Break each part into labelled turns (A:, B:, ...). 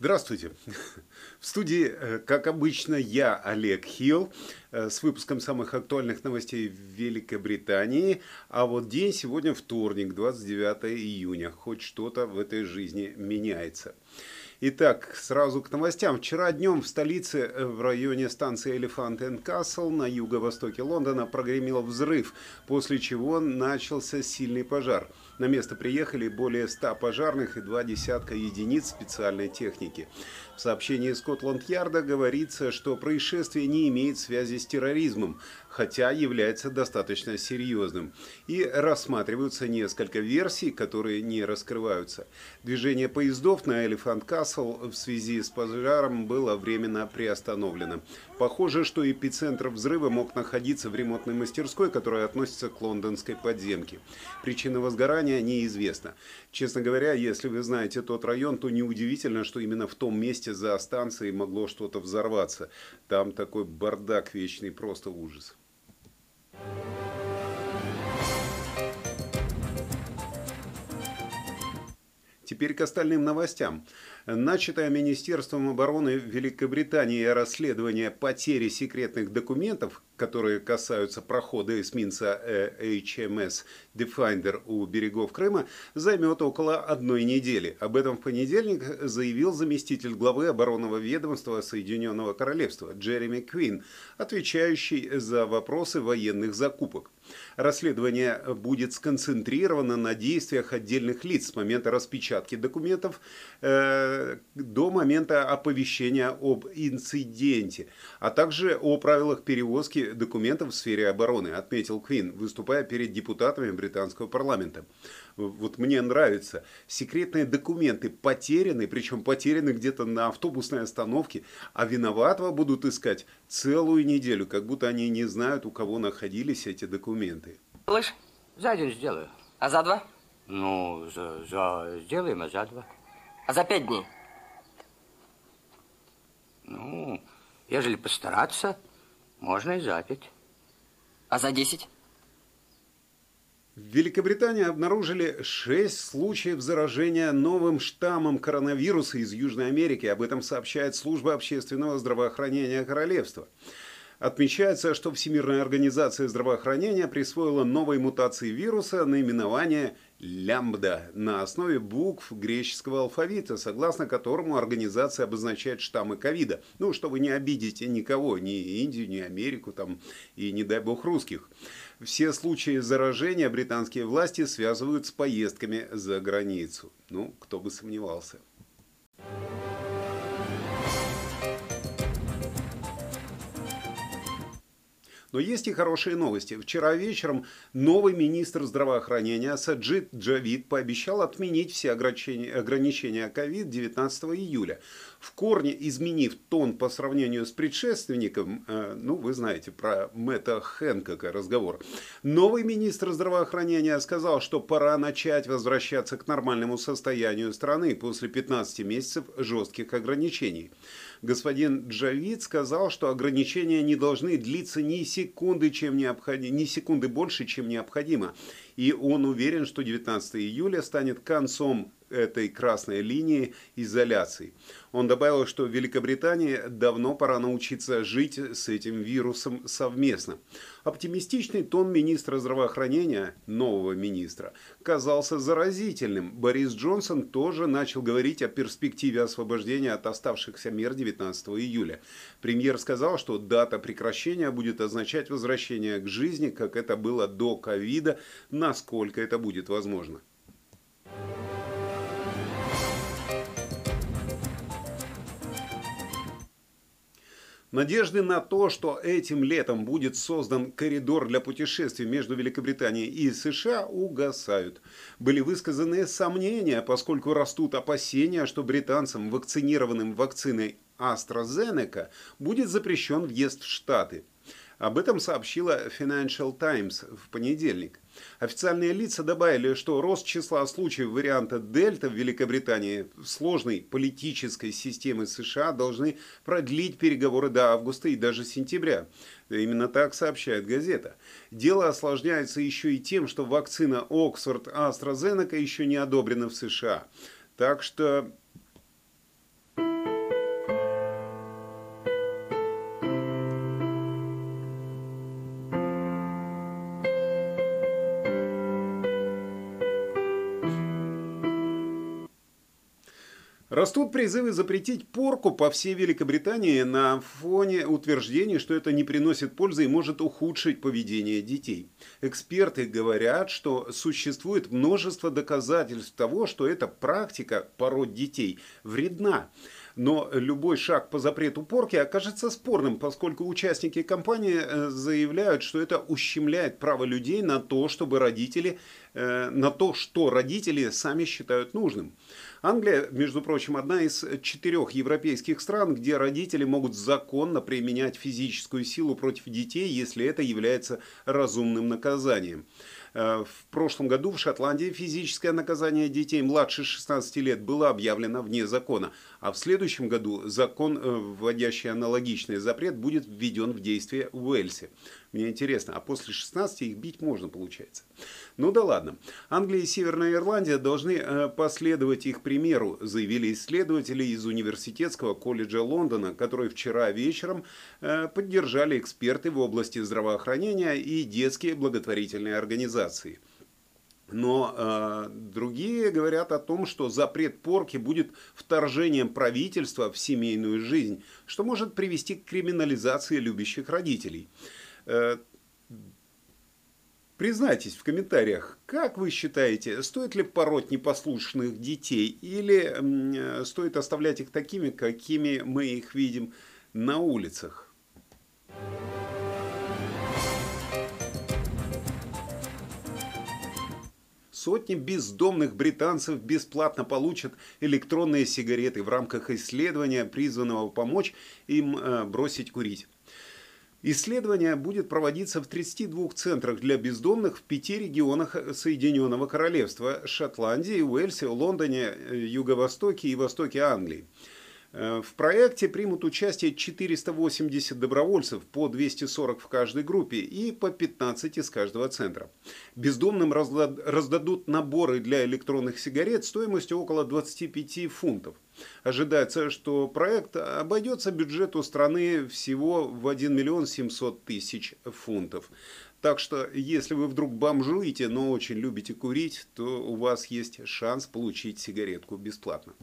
A: Здравствуйте. В студии, э, как обычно, я, Олег Хилл, э, с выпуском самых актуальных новостей в Великобритании. А вот день сегодня вторник, 29 июня. Хоть что-то в этой жизни меняется. Итак, сразу к новостям. Вчера днем в столице, э, в районе станции Elephant and Castle на юго-востоке Лондона прогремел взрыв, после чего начался сильный пожар. На место приехали более 100 пожарных и два десятка единиц специальной техники. В сообщении Скотланд-Ярда говорится, что происшествие не имеет связи с терроризмом, хотя является достаточно серьезным. И рассматриваются несколько версий, которые не раскрываются. Движение поездов на Элефант Касл в связи с пожаром было временно приостановлено. Похоже, что эпицентр взрыва мог находиться в ремонтной мастерской, которая относится к лондонской подземке. Причина возгорания неизвестна. Честно говоря, если вы знаете тот район, то неудивительно, что именно в том месте за станцией могло что-то взорваться. Там такой бардак вечный, просто ужас. Теперь к остальным новостям. Начатое Министерством обороны Великобритании расследование потери секретных документов, которые касаются прохода эсминца э, HMS Defender у берегов Крыма, займет около одной недели. Об этом в понедельник заявил заместитель главы оборонного ведомства Соединенного Королевства Джереми Квин, отвечающий за вопросы военных закупок. Расследование будет сконцентрировано на действиях отдельных лиц с момента распечатки документов э, до момента оповещения об инциденте, а также о правилах перевозки документов в сфере обороны, отметил Квин, выступая перед депутатами британского парламента. Вот мне нравится. Секретные документы потеряны, причем потеряны где-то на автобусной остановке, а виноватого будут искать целую неделю, как будто они не знают, у кого находились эти документы.
B: Слышь, за день сделаю. А за два? Ну, за, за сделаем, а за два. А за пять дней? Ну, ежели постараться, можно и за пять. А за десять?
A: В Великобритании обнаружили 6 случаев заражения новым штаммом коронавируса из Южной Америки. Об этом сообщает служба общественного здравоохранения королевства. Отмечается, что Всемирная организация здравоохранения присвоила новой мутации вируса наименование лямбда на основе букв греческого алфавита, согласно которому организация обозначает штаммы ковида. Ну, чтобы не обидеть никого, ни Индию, ни Америку, там, и не дай бог русских. Все случаи заражения британские власти связывают с поездками за границу. Ну, кто бы сомневался. Но есть и хорошие новости. Вчера вечером новый министр здравоохранения Саджид Джавид пообещал отменить все ограничения ковид 19 июля. В корне изменив тон по сравнению с предшественником, э, ну, вы знаете про Мэтта Хэнкока разговор, новый министр здравоохранения сказал, что пора начать возвращаться к нормальному состоянию страны после 15 месяцев жестких ограничений господин Джавид сказал, что ограничения не должны длиться ни секунды, чем необходимо, ни секунды больше, чем необходимо. И он уверен, что 19 июля станет концом этой красной линии изоляции. Он добавил, что Великобритании давно пора научиться жить с этим вирусом совместно. Оптимистичный тон министра здравоохранения, нового министра, казался заразительным. Борис Джонсон тоже начал говорить о перспективе освобождения от оставшихся мер 19 июля. Премьер сказал, что дата прекращения будет означать возвращение к жизни, как это было до ковида, насколько это будет возможно. Надежды на то, что этим летом будет создан коридор для путешествий между Великобританией и США, угасают. Были высказаны сомнения, поскольку растут опасения, что британцам, вакцинированным вакциной AstraZeneca, будет запрещен въезд в Штаты. Об этом сообщила Financial Times в понедельник. Официальные лица добавили, что рост числа случаев варианта Дельта в Великобритании в сложной политической системы США должны продлить переговоры до августа и даже сентября. Именно так сообщает газета. Дело осложняется еще и тем, что вакцина Оксфорд AstraZeneca еще не одобрена в США. Так что Растут призывы запретить порку по всей Великобритании на фоне утверждений, что это не приносит пользы и может ухудшить поведение детей. Эксперты говорят, что существует множество доказательств того, что эта практика пород детей вредна. Но любой шаг по запрету порки окажется спорным, поскольку участники кампании э, заявляют, что это ущемляет право людей на то, чтобы родители, э, на то, что родители сами считают нужным. Англия, между прочим, одна из четырех европейских стран, где родители могут законно применять физическую силу против детей, если это является разумным наказанием. Э, в прошлом году в Шотландии физическое наказание детей младше 16 лет было объявлено вне закона, а в следующем году закон, э, вводящий аналогичный запрет, будет введен в действие в Уэльсе. Мне интересно, а после 16 их бить можно, получается? Ну да ладно. Англия и Северная Ирландия должны э, последовать их примеру, заявили исследователи из Университетского колледжа Лондона, которые вчера вечером э, поддержали эксперты в области здравоохранения и детские благотворительные организации. Но э, другие говорят о том, что запрет порки будет вторжением правительства в семейную жизнь, что может привести к криминализации любящих родителей. Э, признайтесь в комментариях, как вы считаете, стоит ли пороть непослушных детей или э, стоит оставлять их такими, какими мы их видим на улицах? Сотни бездомных британцев бесплатно получат электронные сигареты в рамках исследования, призванного помочь им э, бросить курить. Исследование будет проводиться в 32 центрах для бездомных в пяти регионах Соединенного Королевства – Шотландии, Уэльсе, Лондоне, Юго-Востоке и Востоке Англии. Э, в проекте примут участие 480 добровольцев, по 240 в каждой группе и по 15 из каждого центра. Бездомным раздадут наборы для электронных сигарет стоимостью около 25 фунтов. Ожидается, что проект обойдется бюджету страны всего в 1 миллион 700 тысяч фунтов. Так что, если вы вдруг бомжуете, но очень любите курить, то у вас есть шанс получить сигаретку бесплатно.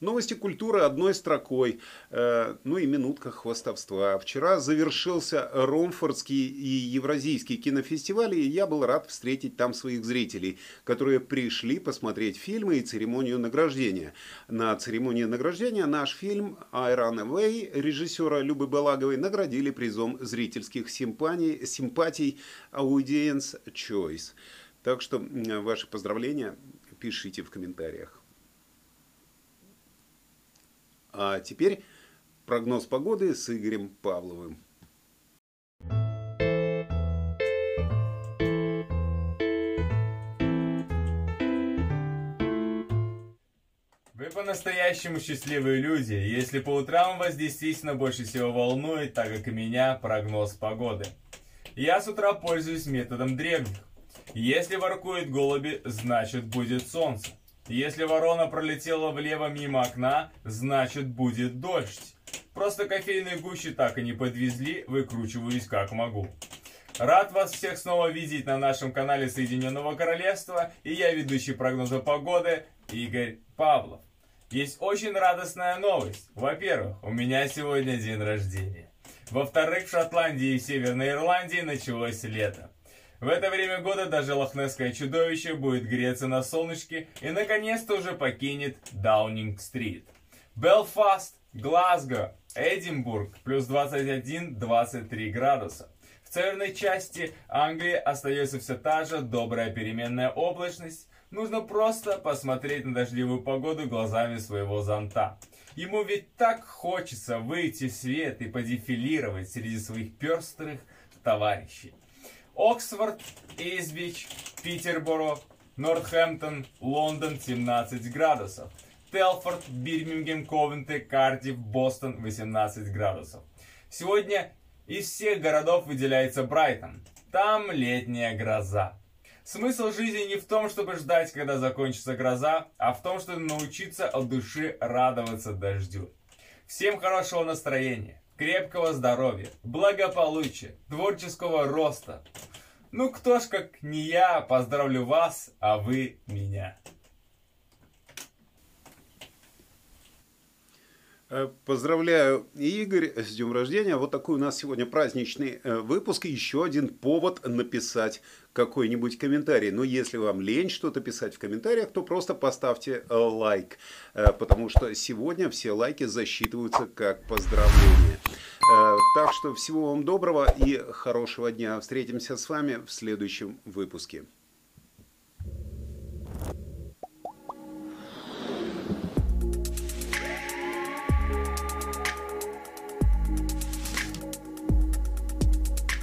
A: Новости культуры одной строкой. Э, ну и минутка хвастовства. Вчера завершился Ромфордский и Евразийский кинофестиваль, и я был рад встретить там своих зрителей, которые пришли посмотреть фильмы и церемонию награждения. На церемонии награждения наш фильм «I Run Away» режиссера Любы Балаговой наградили призом зрительских симпатий, симпатий Audience Choice. Так что ваши поздравления пишите в комментариях. А теперь прогноз погоды с Игорем Павловым.
C: Вы по-настоящему счастливые люди, если по утрам вас действительно больше всего волнует, так как и меня, прогноз погоды. Я с утра пользуюсь методом древних. Если воркуют голуби, значит будет солнце. Если ворона пролетела влево мимо окна, значит будет дождь. Просто кофейные гущи так и не подвезли, выкручиваюсь как могу. Рад вас всех снова видеть на нашем канале Соединенного Королевства, и я ведущий прогноза погоды Игорь Павлов. Есть очень радостная новость. Во-первых, у меня сегодня день рождения. Во-вторых, в Шотландии и Северной Ирландии началось лето. В это время года даже лохнесское чудовище будет греться на солнышке и наконец-то уже покинет Даунинг-стрит. Белфаст, Глазго, Эдинбург плюс 21-23 градуса. В северной части Англии остается все та же добрая переменная облачность. Нужно просто посмотреть на дождливую погоду глазами своего зонта. Ему ведь так хочется выйти в свет и подефилировать среди своих пестрых товарищей. Оксфорд, Эйсбич, Питерборо, Нортхэмптон, Лондон 17 градусов. Телфорд, Бирмингем, Ковенты, Кардив, Бостон 18 градусов. Сегодня из всех городов выделяется Брайтон. Там летняя гроза. Смысл жизни не в том, чтобы ждать, когда закончится гроза, а в том, чтобы научиться от души радоваться дождю. Всем хорошего настроения крепкого здоровья, благополучия, творческого роста. Ну кто ж как не я, поздравлю вас, а вы меня.
A: Э, поздравляю, Игорь, с днем рождения. Вот такой у нас сегодня праздничный э, выпуск. Еще один повод написать какой-нибудь комментарий. Но если вам лень что-то писать в комментариях, то просто поставьте э, лайк. Потому что сегодня все лайки засчитываются как поздравление. Так что всего вам доброго и хорошего дня. Встретимся с вами в следующем выпуске.